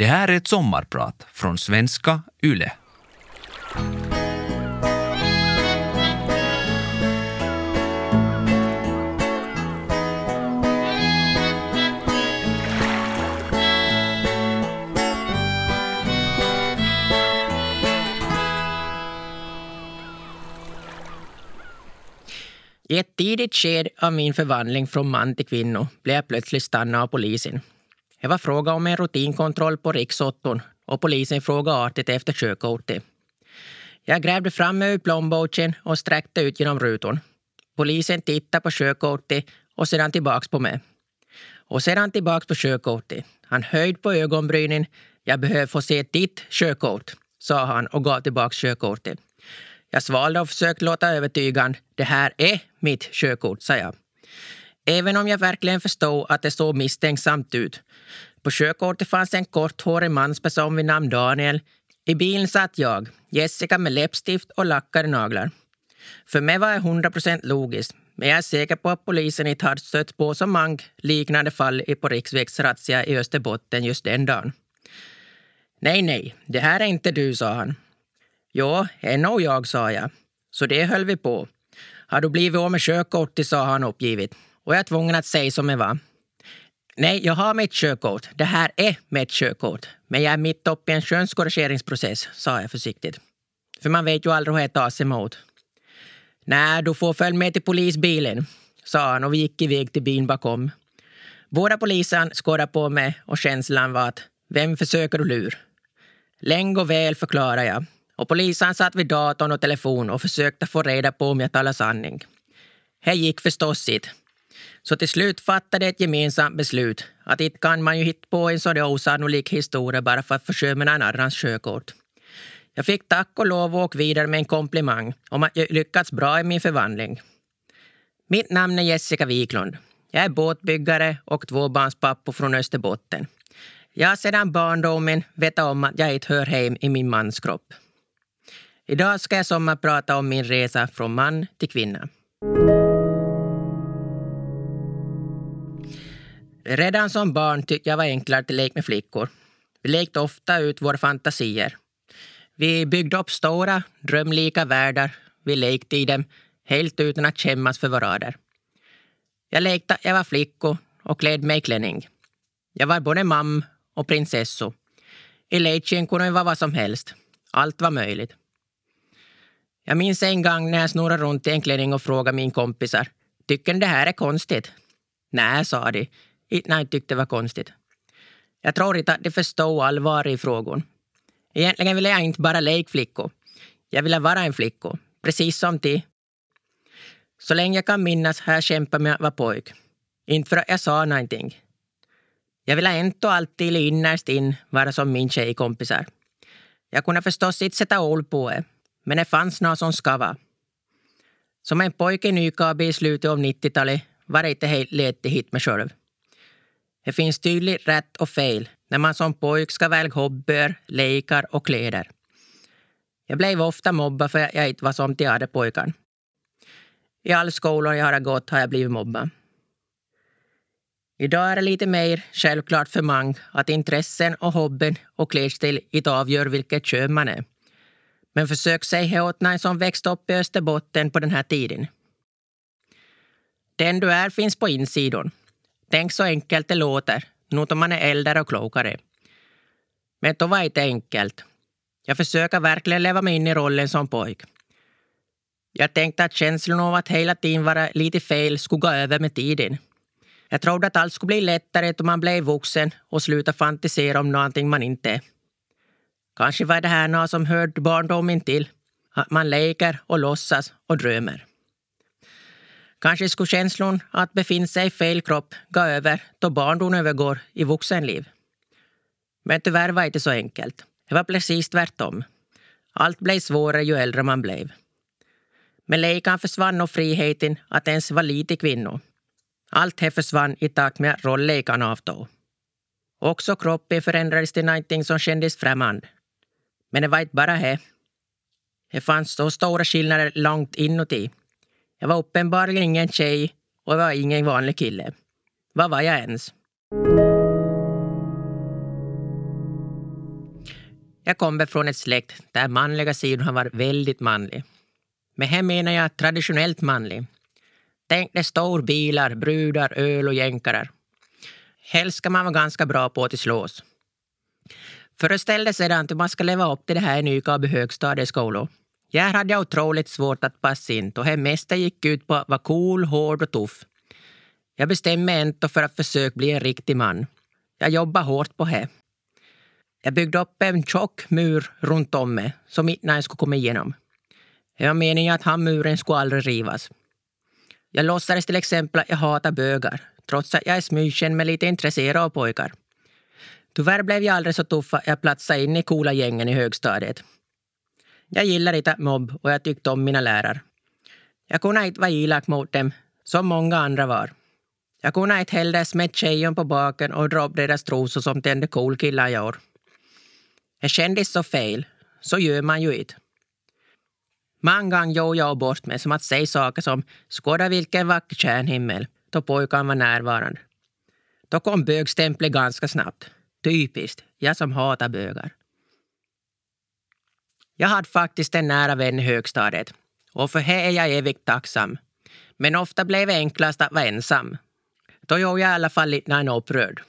Det här är ett sommarprat från svenska YLE. I ett tidigt skede av min förvandling från man till kvinna blev jag plötsligt stannad av polisen. Det var fråga om en rutinkontroll på riksåtton och polisen frågade artigt efter körkortet. Jag grävde fram ur plånboken och sträckte ut genom rutan. Polisen tittade på körkortet och sedan tillbaks på mig. Och sedan tillbaks på körkortet. Han höjde på ögonbrynen. Jag behöver få se ditt körkort, sa han och gav tillbaks körkortet. Jag svalde och försökte låta övertygande. Det här är mitt körkort, sa jag. Även om jag verkligen förstod att det såg misstänksamt ut. På körkortet fanns en korthårig mansperson vid namn Daniel. I bilen satt jag, Jessica med läppstift och lackade naglar. För mig var det 100 procent logiskt, men jag är säker på att polisen inte hade stött på så många liknande fall på riksvägsrazzia i Österbotten just den dagen. Nej, nej, det här är inte du, sa han. Jo, är nog jag, sa jag. Så det höll vi på. Har du blivit av med körkortet, sa han uppgivet. Och jag är tvungen att säga som det var. Nej, jag har mitt körkort. Det här är mitt körkort. Men jag är mitt uppe i en könskorrigeringsprocess, sa jag försiktigt. För man vet ju aldrig hur det tas emot. Nej, du får följa med till polisbilen, sa han och vi gick iväg till bilen bakom. Båda polisen skådade på mig och känslan var att vem försöker du lura? Länge och väl förklarade jag och polisen satt vid datorn och telefon och försökte få reda på om jag talade sanning. Det gick förstås inte. Så till slut fattade ett gemensamt beslut att inte kan man ju hitta på en sådan osannolik historia bara för att försöka en annans sjökort. Jag fick tack och lov åka vidare med en komplimang om att jag lyckats bra i min förvandling. Mitt namn är Jessica Wiklund. Jag är båtbyggare och tvåbarnspappa från Österbotten. Jag har sedan barndomen vetat om att jag inte hör hem i min mans kropp. Idag ska jag sommarprata om min resa från man till kvinna. Redan som barn tyckte jag var enklare att leka med flickor. Vi lekte ofta ut våra fantasier. Vi byggde upp stora, drömlika världar. Vi lekte i dem helt utan att skämmas för våra rader. Jag lekte jag var flicka och klädde mig i klänning. Jag var både mam och prinsessa. I leken kunde jag vara vad som helst. Allt var möjligt. Jag minns en gång när jag snurrade runt i en klänning och frågade min kompisar. Tycker ni det här är konstigt? Nej, sa de. Nej, tyckte det var konstigt. Jag tror inte att de förstod allvar i frågan. Egentligen ville jag inte bara leka flickor. Jag ville vara en flicka, precis som de. Så länge jag kan minnas har jag kämpat med att vara pojk. Inte för att jag sa någonting. Jag ville ändå alltid innerst in vara som min tjejkompisar. Jag kunde förstås inte sätta ord på det, men det fanns något som skava. vara. Som en pojke i Nykabi i slutet av 90-talet var det inte helt lätt att hitta mig själv. Det finns tydligt rätt och fel när man som pojk ska välja hobbyer, lekar och kläder. Jag blev ofta mobbad för att jag inte var som de andra pojkarna. I alla skolor jag har gått har jag blivit mobbad. Idag är det lite mer självklart för många att intressen och hobbyn och klädstil inte avgör vilket kön man är. Men försök säga åt någon som växte upp i Österbotten på den här tiden. Den du är finns på insidan. Tänk så enkelt det låter, nu när man är äldre och klokare. Men det var inte enkelt. Jag försöker verkligen leva mig in i rollen som pojk. Jag tänkte att känslan av att hela tiden vara lite fel skulle gå över med tiden. Jag trodde att allt skulle bli lättare då man blev vuxen och slutade fantisera om någonting man inte är. Kanske var det här något som hörde barndomen till. Att man leker och låtsas och drömmer. Kanske skulle känslan att befinna sig i fel kropp gå över då barndom övergår i vuxenliv. Men tyvärr var det inte så enkelt. Det var precis tvärtom. Allt blev svårare ju äldre man blev. Med lekan försvann och friheten att ens vara lite kvinna. Allt det försvann i takt med att rolllekan avtog. Också kroppen förändrades till någonting som kändes främmande. Men det var inte bara det. Det fanns så stora skillnader långt inuti jag var uppenbarligen ingen tjej och jag var ingen vanlig kille. Vad var jag ens? Jag kommer från ett släkt där manliga sidan har varit väldigt manlig. Med här menar jag traditionellt manlig. Tänk dig storbilar, brudar, öl och jänkare. Helst ska man vara ganska bra på att slås. Föreställ dig sedan att man ska leva upp till det här i Nykabi högstadieskola. Här hade jag otroligt svårt att passa in och det mesta gick ut på att vara cool, hård och tuff. Jag bestämde mig ändå för att försöka bli en riktig man. Jag jobbade hårt på det. Jag byggde upp en tjock mur runt om mig som inte jag skulle komma igenom. Det var meningen att han muren skulle aldrig rivas. Jag låtsades till exempel att jag hatar bögar trots att jag är smygkänd med lite intresserad av pojkar. Tyvärr blev jag aldrig så tuff att jag platsade in i coola gängen i högstadiet. Jag gillar inte mobb och jag tyckte om mina lärare. Jag kunde inte vara elak mot dem, som många andra var. Jag kunde inte heller smätt tjejen på baken och dra upp deras trosor som tände cool killar gör. Det kändes så fel. Så gör man ju inte. Många gånger gjorde jag bort mig som att säga saker som “skåda vilken vacker stjärnhimmel” då pojkarna var närvarande. Då kom bögstämplet ganska snabbt. Typiskt, jag som hatar bögar. Jag hade faktiskt en nära vän i högstadiet och för det är jag evigt tacksam. Men ofta blev det enklast att vara ensam. Då gjorde jag i alla fall lite en upprörd.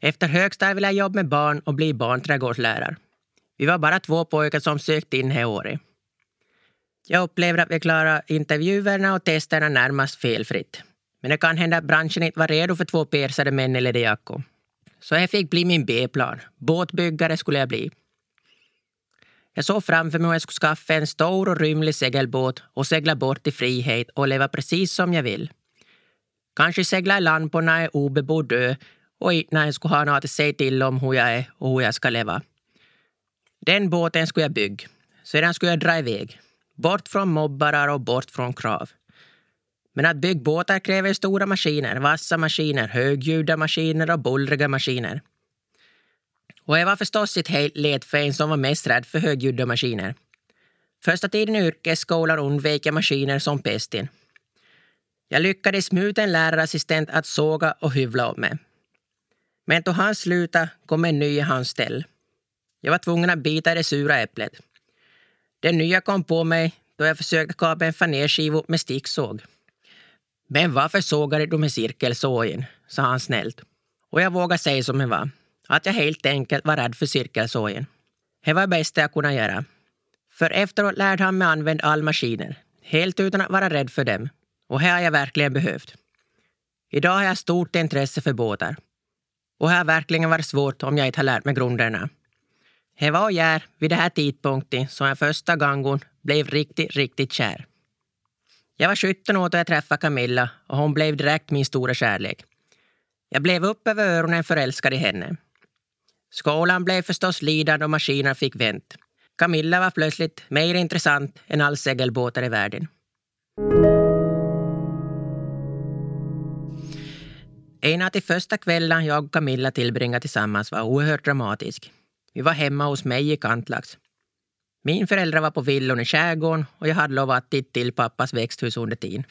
Efter högstadiet ville jag jobba med barn och bli barnträdgårdslärare. Vi var bara två pojkar som sökte in det året. Jag upplever att vi klarade intervjuerna och testerna närmast felfritt. Men det kan hända att branschen inte var redo för två persade män i läderjackor. Så jag fick bli min B-plan. Båtbyggare skulle jag bli. Jag såg framför mig hur jag skulle skaffa en stor och rymlig segelbåt och segla bort i frihet och leva precis som jag vill. Kanske segla i land på en obebodd ö och inte när jag skulle ha något att säga till om hur jag är och hur jag ska leva. Den båten skulle jag bygga. Sedan skulle jag dra iväg. Bort från mobbarar och bort från krav. Men att bygga båtar kräver stora maskiner, vassa maskiner, högljudda maskiner och bullriga maskiner. Och jag var förstås ett helt för en som var mest rädd för högljudda maskiner. Första tiden i yrkesskolan undvek jag maskiner som pesten. Jag lyckades muta en lärarassistent att såga och hyvla om mig. Men då han slutade kom en ny i hans ställ. Jag var tvungen att bita i det sura äpplet. Den nya kom på mig då jag försökte kapa en fanerskiva med sticksåg. Men varför sågade du med cirkelsågen? sa han snällt. Och jag vågade säga som det var. Att jag helt enkelt var rädd för cirkelsågen. Det var det bästa jag kunde göra. För efteråt lärde han mig använda all maskiner. Helt utan att vara rädd för dem. Och det har jag verkligen behövt. Idag har jag stort intresse för båtar. Och det har verkligen varit svårt om jag inte har lärt mig grunderna. Det var och är vid den här tidpunkten som jag första gången blev riktigt, riktigt kär. Jag var 17 år då jag träffade Camilla och hon blev direkt min stora kärlek. Jag blev upp över öronen förälskad i henne. Skolan blev förstås lidande och maskinerna fick vänt. Camilla var plötsligt mer intressant än all segelbåtar i världen. En av de första kvällarna jag och Camilla tillbringade tillsammans var oerhört dramatisk. Vi var hemma hos mig i Kantlax. Min föräldrar var på villon i skärgården och jag hade lovat att titta till pappas växthus under tiden.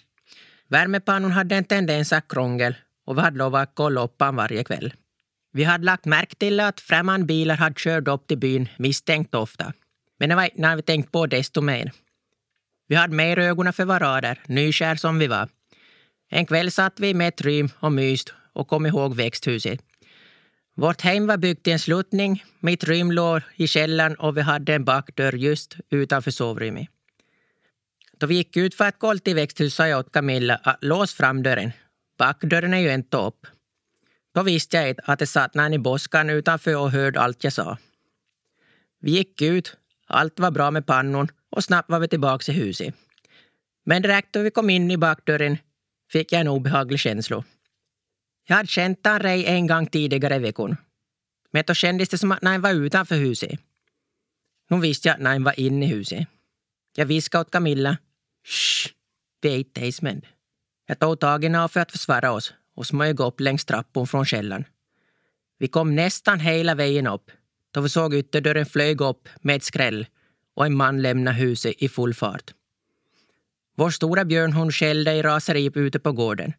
Värmepannan hade en tendens att krångel och vi hade lovat att kolla upp varje kväll. Vi hade lagt märke till att främmande bilar hade kört upp till byn misstänkt ofta. Men det var inte när vi tänkt på desto mer. Vi hade mer ögonen för varandra, nykär som vi var. En kväll satt vi med ett rym och myst och kom ihåg växthuset. Vårt hem var byggt i en sluttning, mitt rym låg i källaren och vi hade en bakdörr just utanför sovrummet. Då vi gick ut för att kolla till växthuset sa jag åt Camilla att lås framdörren. Bakdörren är ju inte upp. Då visste jag inte att det satt någon i boskan utanför och hörde allt jag sa. Vi gick ut, allt var bra med pannon och snabbt var vi tillbaka i huset. Men direkt då vi kom in i bakdörren fick jag en obehaglig känsla. Jag hade känt han Ray en gång tidigare i veckan. Men då kändes det som att han var utanför huset. Nu visste jag att han var inne i huset. Jag viskade åt Camilla. Shh, vi är inte Tasman. Jag tog tag i honom för att försvara oss och smög upp längs trappan från källaren. Vi kom nästan hela vägen upp då vi såg ytterdörren flög upp med ett skräll och en man lämnade huset i full fart. Vår stora björnhund skällde i raseri ute på gården.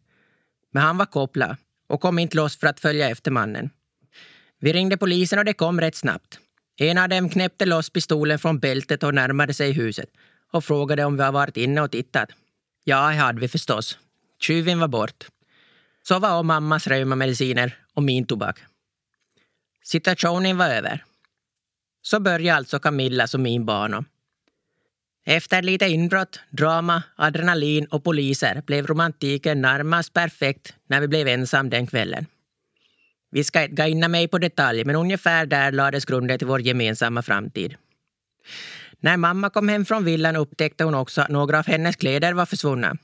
Men han var kopplad och kom inte loss för att följa efter mannen. Vi ringde polisen och det kom rätt snabbt. En av dem knäppte loss pistolen från bältet och närmade sig huset och frågade om vi har varit inne och tittat. Ja, det hade vi förstås. Tjuven var bort. Så var mammas reumamediciner och min tobak. Situationen var över. Så började alltså Camillas och min barndom. Efter lite inbrott, drama, adrenalin och poliser blev romantiken närmast perfekt när vi blev ensam den kvällen. Vi ska inte gå in mig på detalj, men ungefär där lades grunden till vår gemensamma framtid. När mamma kom hem från villan upptäckte hon också att några av hennes kläder var försvunna.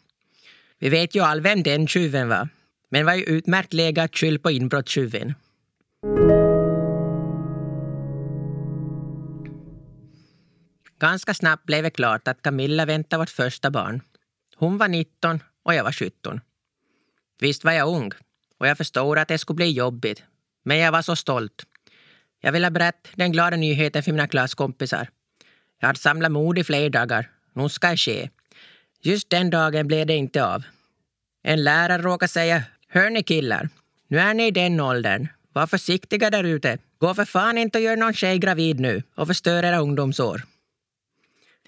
Vi vet ju all vem den tjuven var, men var ju utmärkt läge att skylla på inbrottstjuven. Ganska snabbt blev det klart att Camilla väntade vårt första barn. Hon var 19 och jag var 17. Visst var jag ung och jag förstod att det skulle bli jobbigt. Men jag var så stolt. Jag ville berätta den glada nyheten för mina klasskompisar. Jag hade samlat mod i flera dagar. Nu ska det ske. Just den dagen blev det inte av. En lärare råkade säga Hör ni killar, nu är ni i den åldern. Var försiktiga där ute. Gå för fan inte och gör någon tjej gravid nu och förstör era ungdomsår.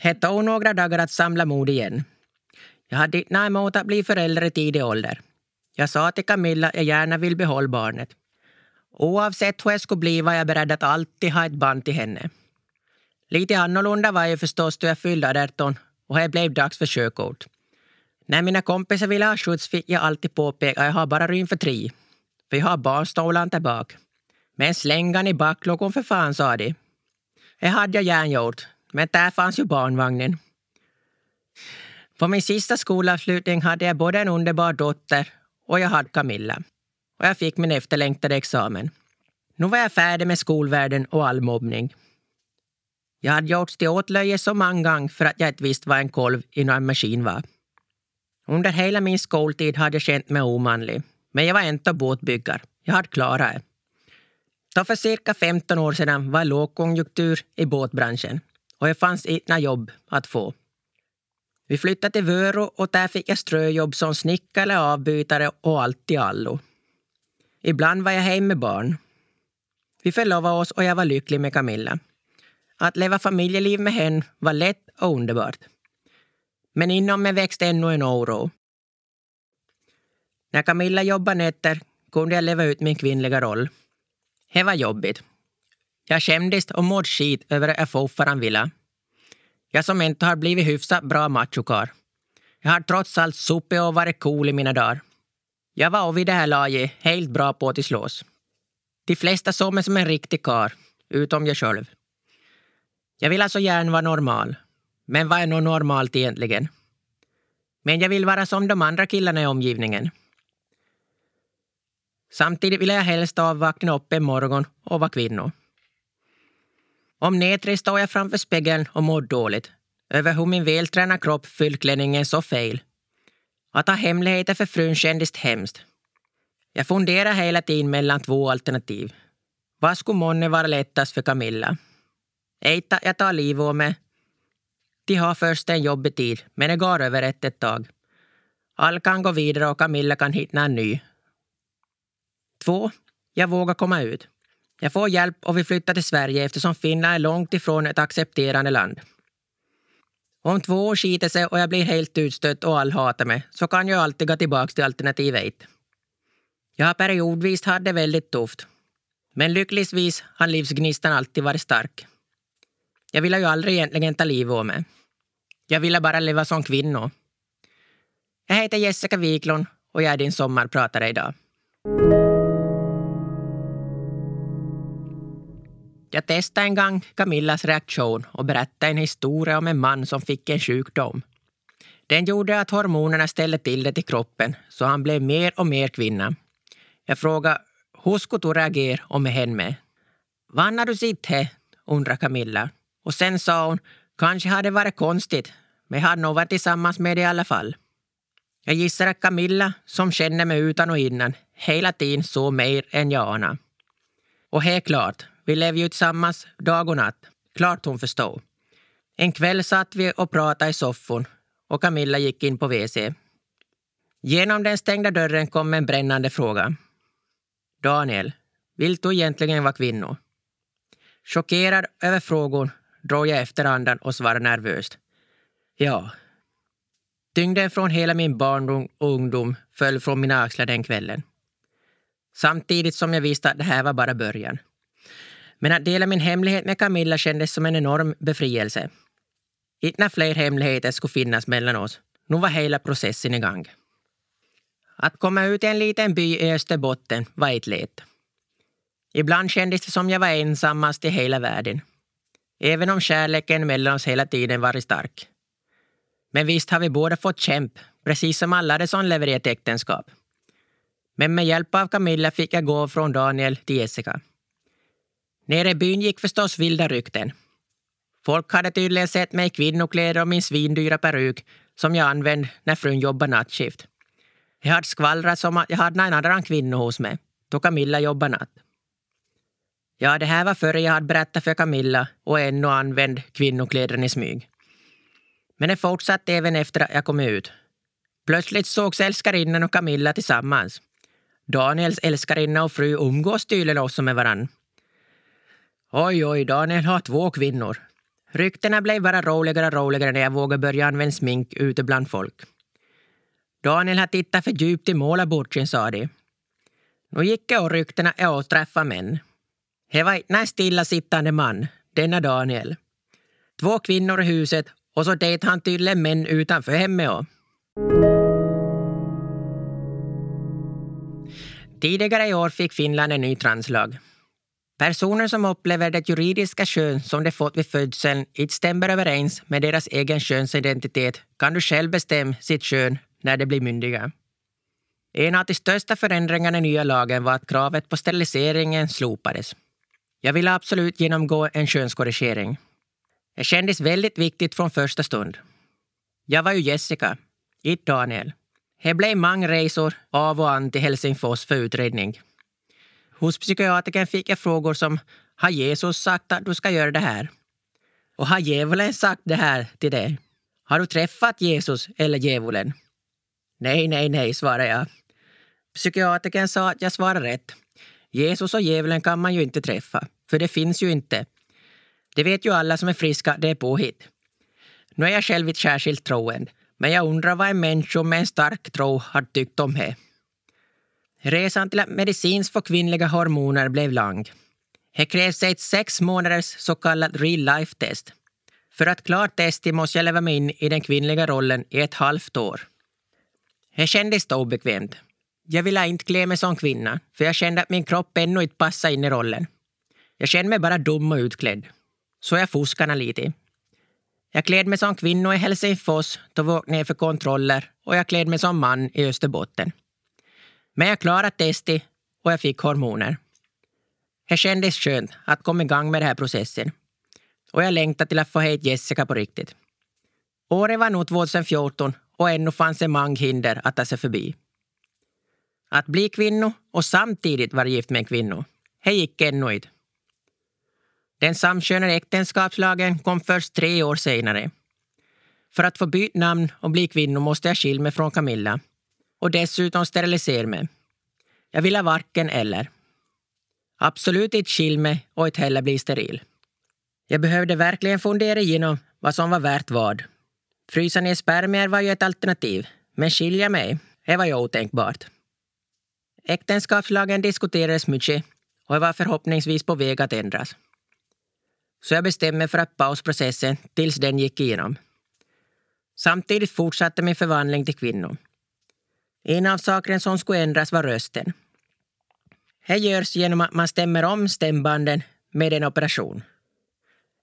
Det tog några dagar att samla mod igen. Jag hade inte emot att bli förälder i tidig ålder. Jag sa till Camilla att jag gärna vill behålla barnet. Oavsett hur jag skulle bli var jag beredd att alltid ha ett band till henne. Lite annorlunda var jag förstås då jag fyllde 18 och det blev dags för körkort. När mina kompisar ville ha skjuts fick jag alltid påpeka att jag har bara rym för tre. För jag har barnstolen där bak. Men slängan i backlågan för fan, sa de. Det hade jag gärna gjort, men där fanns ju barnvagnen. På min sista skolavslutning hade jag både en underbar dotter och jag hade Camilla. Och jag fick min efterlängtade examen. Nu var jag färdig med skolvärlden och all mobbning. Jag hade gjorts till åtlöje så många gånger för att jag inte visste vad en kolv i en maskin var. Under hela min skoltid hade jag känt mig omanlig. Men jag var ändå båtbyggare. Jag hade klarat det. Då för cirka 15 år sedan var lågkonjunktur i båtbranschen och det fanns inga jobb att få. Vi flyttade till Vörå och där fick jag ströjobb som snickare, avbytare och allt i allo. Ibland var jag hemma med barn. Vi förlovade oss och jag var lycklig med Camilla. Att leva familjeliv med henne var lätt och underbart. Men inom mig växte ännu en oro. När Camilla jobbade nätter kunde jag leva ut min kvinnliga roll. Det var jobbigt. Jag skämdes och mådde skit över att jag fortfarande ville. Jag som inte har blivit hyfsat bra machokar. Jag har trots allt supit och varit cool i mina dagar. Jag var vid det här laget helt bra på att slås. De flesta såg mig som en riktig kar, utom jag själv. Jag vill alltså gärna vara normal. Men vad är nog normalt egentligen? Men jag vill vara som de andra killarna i omgivningen. Samtidigt vill jag helst avvakna upp en morgon och vara kvinna. Om nedre står jag framför spegeln och mår dåligt över hur min vältränade kropp fyllt klänningen så fel. Att ha hemligheter för frun kändes hemskt. Jag funderar hela tiden mellan två alternativ. Vad skulle månne vara lättast för Camilla? Eita, jag tar livet av mig. De har först en jobbig tid, men det går över ett, ett tag. All kan gå vidare och Camilla kan hitta en ny. Två, jag vågar komma ut. Jag får hjälp och vi flyttar till Sverige eftersom Finland är långt ifrån ett accepterande land. Om två år skiter sig och jag blir helt utstött och all hatar mig så kan jag alltid gå tillbaka till alternativ 1. Jag har periodvis haft det väldigt tufft. Men lyckligtvis har livsgnistan alltid varit stark. Jag ville ju aldrig egentligen ta livet av mig. Jag ville bara leva som kvinna. Jag heter Jessica Wiklund och jag är din sommarpratare idag. Jag testade en gång Camillas reaktion och berättade en historia om en man som fick en sjukdom. Den gjorde att hormonerna ställde till det i kroppen så han blev mer och mer kvinna. Jag frågade hur skulle du reagera om jag hände med? Vad har du sett här? undrade Camilla. Och sen sa hon, kanske hade det varit konstigt, men jag hade nog varit tillsammans med det i alla fall. Jag gissar att Camilla, som känner mig utan och innan, hela tiden såg mer än jag anade. Och helt klart, vi lever ju tillsammans dag och natt. Klart hon förstod. En kväll satt vi och pratade i soffan och Camilla gick in på WC. Genom den stängda dörren kom en brännande fråga. Daniel, vill du egentligen vara kvinna? Chockerad över frågan drog jag efter andan och svarade nervöst. Ja. Tyngden från hela min barndom och ungdom föll från mina axlar den kvällen. Samtidigt som jag visste att det här var bara början. Men att dela min hemlighet med Camilla kändes som en enorm befrielse. Inte när fler hemligheter skulle finnas mellan oss. Nu var hela processen igång. Att komma ut i en liten by i Österbotten var inte lätt. Ibland kändes det som jag var ensammast i hela världen. Även om kärleken mellan oss hela tiden varit stark. Men visst har vi båda fått kämp, precis som alla de som lever i ett äktenskap. Men med hjälp av Camilla fick jag gå från Daniel till Jessica. Nere i byn gick förstås vilda rykten. Folk hade tydligen sett mig i kvinnokläder och min svindyra peruk som jag använde när frun jobbade nattskift. Jag hade skvallrat som att jag hade en annan kvinna hos mig, då Camilla jobbade natt. Ja, det här var före jag hade berättat för Camilla och ännu använt kvinnokläderna i smyg. Men det fortsatte även efter att jag kom ut. Plötsligt sågs älskarinnan och Camilla tillsammans. Daniels älskarinna och fru umgås tydligen också med varann. Oj, oj, Daniel har två kvinnor. Ryktena blev bara roligare och roligare när jag vågade börja använda smink ute bland folk. Daniel har tittat för djupt i målarburken, sa de. Nu gick jag och ryktena är att träffa män. Det var en stillasittande man, denna Daniel. Två kvinnor i huset och så dejtade han tydligen män utanför hemmet också. Tidigare i år fick Finland en ny translag. Personer som upplever det juridiska kön som de fått vid födseln inte stämmer överens med deras egen könsidentitet kan du själv bestämma sitt kön när de blir myndiga. En av de största förändringarna i nya lagen var att kravet på steriliseringen slopades. Jag ville absolut genomgå en könskorrigering. Det kändes väldigt viktigt från första stund. Jag var ju Jessica, inte Daniel. Det blev många resor av och an till Helsingfors för utredning. Hos psykiatrikern fick jag frågor som Har Jesus sagt att du ska göra det här? Och har djävulen sagt det här till dig? Har du träffat Jesus eller djävulen? Nej, nej, nej, svarade jag. Psykiatrikern sa att jag svarade rätt. Jesus och djävulen kan man ju inte träffa, för det finns ju inte. Det vet ju alla som är friska, det är påhitt. Nu är jag själv inte särskilt troende, men jag undrar vad en människa med en stark tro har tyckt om det. Resan till att medicinskt få kvinnliga hormoner blev lång. Det krävs ett sex månaders så kallat real life test. För att klara testet måste jag leva mig in i den kvinnliga rollen i ett halvt år. Det kändes då obekvämt. Jag ville inte klä mig som kvinna, för jag kände att min kropp ännu inte passade in i rollen. Jag kände mig bara dum och utklädd. Så jag fuskade lite. Jag klädde mig som kvinna i Helsingfors då vi åkte ner för kontroller och jag klädde mig som man i Österbotten. Men jag klarade testet och jag fick hormoner. Det kändes skönt att komma igång med den här processen. Och jag längtade till att få hit Jessica på riktigt. Året var nog 2014 och ännu fanns det många hinder att ta sig förbi. Att bli kvinna och samtidigt vara gift med en kvinna, det gick ännu inte. Den samkönade äktenskapslagen kom först tre år senare. För att få byta namn och bli kvinna måste jag skilja mig från Camilla och dessutom sterilisera mig. Jag ville varken eller. Absolut inte skilja mig och inte heller bli steril. Jag behövde verkligen fundera igenom vad som var värt vad. Frysa ner spermier var ju ett alternativ, men skilja mig, det var ju otänkbart. Äktenskapslagen diskuterades mycket och jag var förhoppningsvis på väg att ändras. Så jag bestämde mig för att pausa processen tills den gick igenom. Samtidigt fortsatte min förvandling till kvinna. En av sakerna som skulle ändras var rösten. Det görs genom att man stämmer om stämbanden med en operation.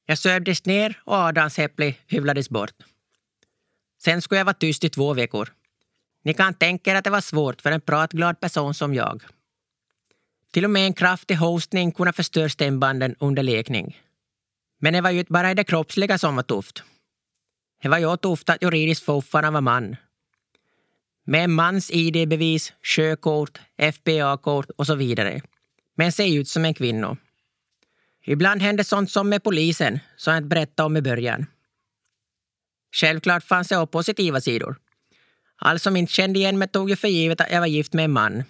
Jag sövdes ner och Adams adamsäpple hyvlades bort. Sen skulle jag vara tyst i två veckor. Ni kan tänka er att det var svårt för en pratglad person som jag. Till och med en kraftig hostning kunde förstöra stämbanden under lekning. Men det var ju inte bara det kroppsliga som var tufft. Det var ju tufft att juridiskt fortfarande var man med en mans ID-bevis, sjökort, FBA-kort och så vidare. Men ser ut som en kvinna. Ibland hände sånt som med polisen, som jag inte berättade om i början. Självklart fanns det positiva sidor. Alla som inte kände igen mig tog ju för givet att jag var gift med en man.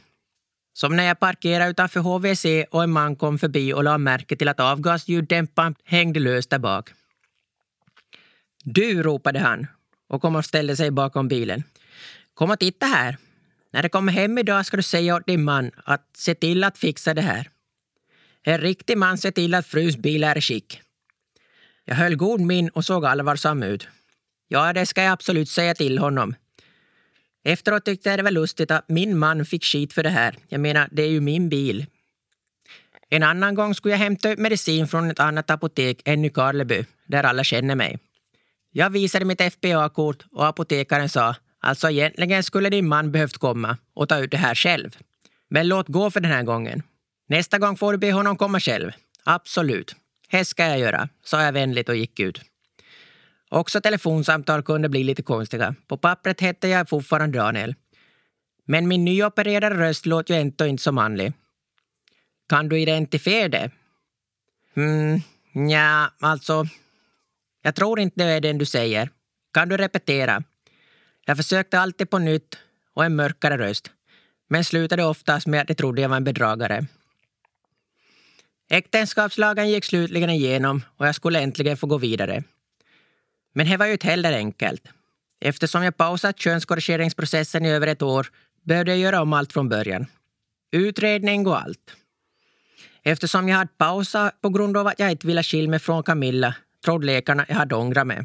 Som när jag parkerade utanför HVC och en man kom förbi och la märke till att avgasljuddämparen hängde löst där bak. Du, ropade han och kom och ställde sig bakom bilen. Kom och titta här. När du kommer hem idag ska du säga åt din man att se till att fixa det här. En riktig man ser till att fruns bil är i skick. Jag höll god min och såg allvarsam ut. Ja, det ska jag absolut säga till honom. Efteråt tyckte jag det var lustigt att min man fick skit för det här. Jag menar, det är ju min bil. En annan gång skulle jag hämta ut medicin från ett annat apotek än i Karleby, där alla känner mig. Jag visade mitt FBA-kort och apotekaren sa alltså egentligen skulle din man behövt komma och ta ut det här själv. Men låt gå för den här gången. Nästa gång får du be honom komma själv. Absolut. Det ska jag göra, sa jag vänligt och gick ut. Också telefonsamtal kunde bli lite konstiga. På pappret hette jag fortfarande Daniel. Men min nyopererade röst låter ju ändå inte så manlig. Kan du identifiera det? Mm, ja, alltså... Jag tror inte det är den du säger. Kan du repetera? Jag försökte alltid på nytt och en mörkare röst. Men slutade oftast med att de trodde jag var en bedragare. Äktenskapslagen gick slutligen igenom och jag skulle äntligen få gå vidare. Men det var ju inte heller enkelt. Eftersom jag pausat könskorrigeringsprocessen i över ett år behövde jag göra om allt från början. Utredning och allt. Eftersom jag hade pausat på grund av att jag inte ville skilja mig från Camilla trodde läkarna jag hade ångrat mig.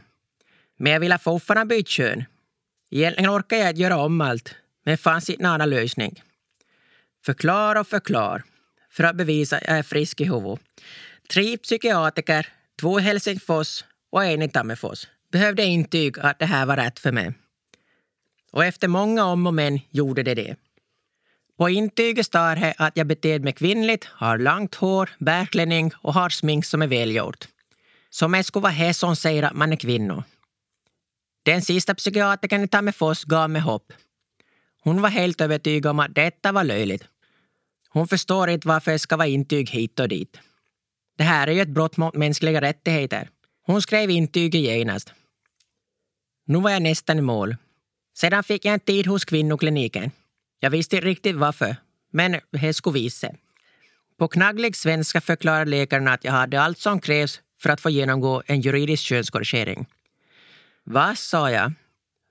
Men jag ville fortfarande byta kön. Egentligen orkade jag inte göra om allt, men det fanns inte någon annan lösning. Förklara och förklara för att bevisa att jag är frisk i huvudet. Tre psykiatriker, två i Helsingfors och en i Tammerfors behövde intyg att det här var rätt för mig. Och efter många om och men gjorde det det. På intyget står det att jag beter mig kvinnligt, har långt hår, bärklänning och har smink som är välgjort. Som jag skulle vara här som säger att man är kvinna. Den sista psykiatrikern i Tammerfors gav mig hopp. Hon var helt övertygad om att detta var löjligt. Hon förstår inte varför det ska vara intyg hit och dit. Det här är ju ett brott mot mänskliga rättigheter. Hon skrev intyget genast. Nu var jag nästan i mål. Sedan fick jag en tid hos kvinnokliniken. Jag visste inte riktigt varför, men det skulle visa På knagglig svenska förklarade läkaren att jag hade allt som krävs för att få genomgå en juridisk könskorrigering. Vad, sa jag.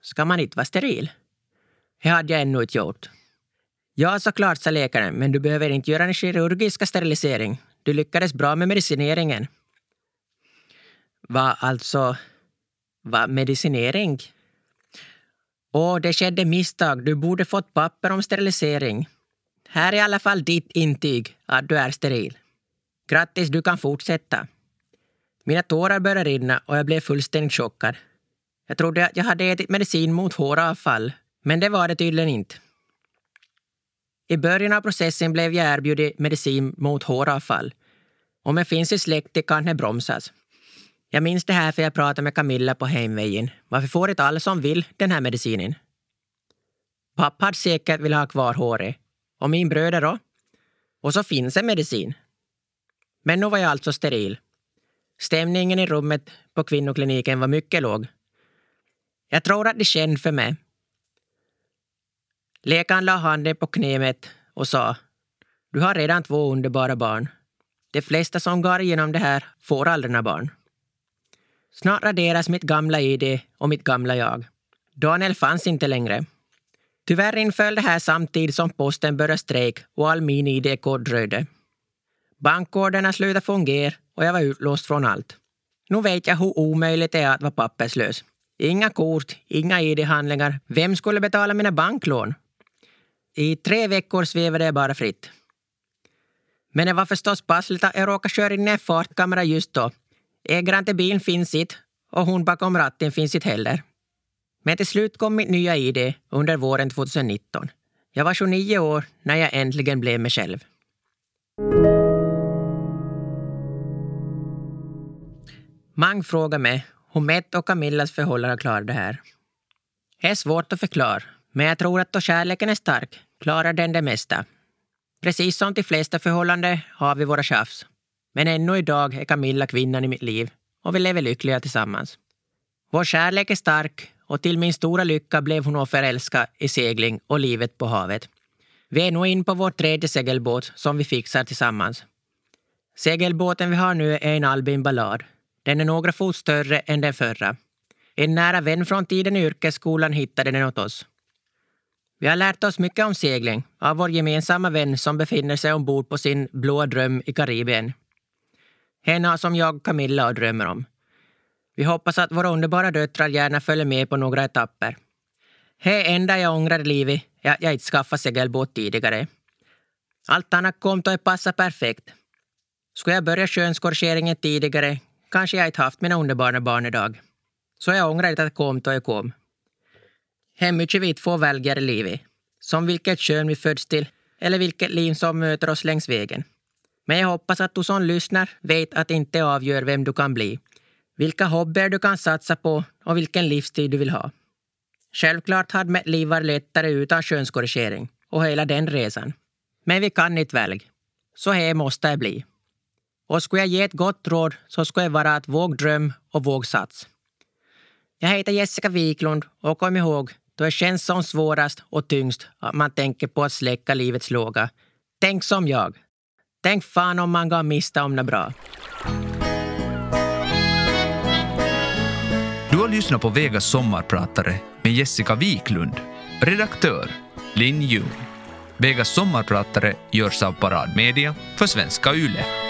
Ska man inte vara steril? Det hade jag ännu inte gjort. Ja, såklart, sa läkaren, men du behöver inte göra en kirurgisk sterilisering. Du lyckades bra med medicineringen. Vad alltså... Vad medicinering? Åh, det skedde misstag. Du borde fått papper om sterilisering. Här är i alla fall ditt intyg att du är steril. Grattis, du kan fortsätta. Mina tårar började rinna och jag blev fullständigt chockad. Jag trodde att jag hade ätit medicin mot håravfall, men det var det tydligen inte. I början av processen blev jag erbjuden medicin mot håravfall. Om det finns i släkten kan det bromsas. Jag minns det här för jag pratade med Camilla på hemvägen. Varför får inte alla som vill den här medicinen? Pappa hade säkert velat ha kvar håret. Och min bröder då? Och så finns en medicin. Men nu var jag alltså steril. Stämningen i rummet på kvinnokliniken var mycket låg. Jag tror att de kände för mig. Läkaren la handen på knäet och sa Du har redan två underbara barn. De flesta som går igenom det här får aldrig några barn. Snart raderas mitt gamla ID och mitt gamla jag. Daniel fanns inte längre. Tyvärr inföll det här samtidigt som posten började strejk och all min ID-kod dröjde. Bankkoderna slutade fungera och jag var utlåst från allt. Nu vet jag hur omöjligt det är att vara papperslös. Inga kort, inga ID-handlingar. Vem skulle betala mina banklån? I tre veckor svävade jag bara fritt. Men det var förstås passligt att jag råkade köra in i en fartkamera just då. Ägaren till bilen finns inte och hon bakom ratten finns inte heller. Men till slut kom mitt nya ID under våren 2019. Jag var 29 år när jag äntligen blev mig själv. Mang frågar mig hur Mett och Camillas förhållande klarar det här. Det är svårt att förklara, men jag tror att då kärleken är stark klarar den det mesta. Precis som de flesta förhållanden har vi våra tjafs. Men ännu idag är Camilla kvinnan i mitt liv och vi lever lyckliga tillsammans. Vår kärlek är stark och till min stora lycka blev hon förälskad i segling och livet på havet. Vi är nu in på vår tredje segelbåt som vi fixar tillsammans. Segelbåten vi har nu är en Albin Ballard. Den är några fot större än den förra. En nära vän från tiden i yrkesskolan hittade den åt oss. Vi har lärt oss mycket om segling av vår gemensamma vän som befinner sig ombord på sin blåa dröm i Karibien. Henne som jag, Camilla, och drömmer om. Vi hoppas att våra underbara döttrar gärna följer med på några etapper. Det enda jag ångrar i livet är att jag inte skaffade segelbåt tidigare. Allt annat kom att passa perfekt. Skulle jag börja könskorrigeringen tidigare kanske jag inte haft mina underbara barn idag. Så jag ångrar inte att det kom då jag kom. Det är mycket vi två väljer i livet. Som vilket kön vi föds till eller vilket liv som möter oss längs vägen. Men jag hoppas att du som lyssnar vet att det inte avgör vem du kan bli, vilka hobbyer du kan satsa på och vilken livsstil du vill ha. Självklart hade mitt liv varit lättare utan könskorrigering och hela den resan. Men vi kan inte välja. Så här måste det bli. Och skulle jag ge ett gott råd så skulle det vara att våg dröm och våg sats. Jag heter Jessica Wiklund och kom ihåg, då det känns som svårast och tyngst att man tänker på att släcka livets låga. Tänk som jag. Tänk fan om man går mista om något bra. Du har lyssnat på Vegas sommarpratare med Jessica Wiklund. Redaktör Linn Ljung. Vegas sommarpratare görs av Parad Media för Svenska Yle.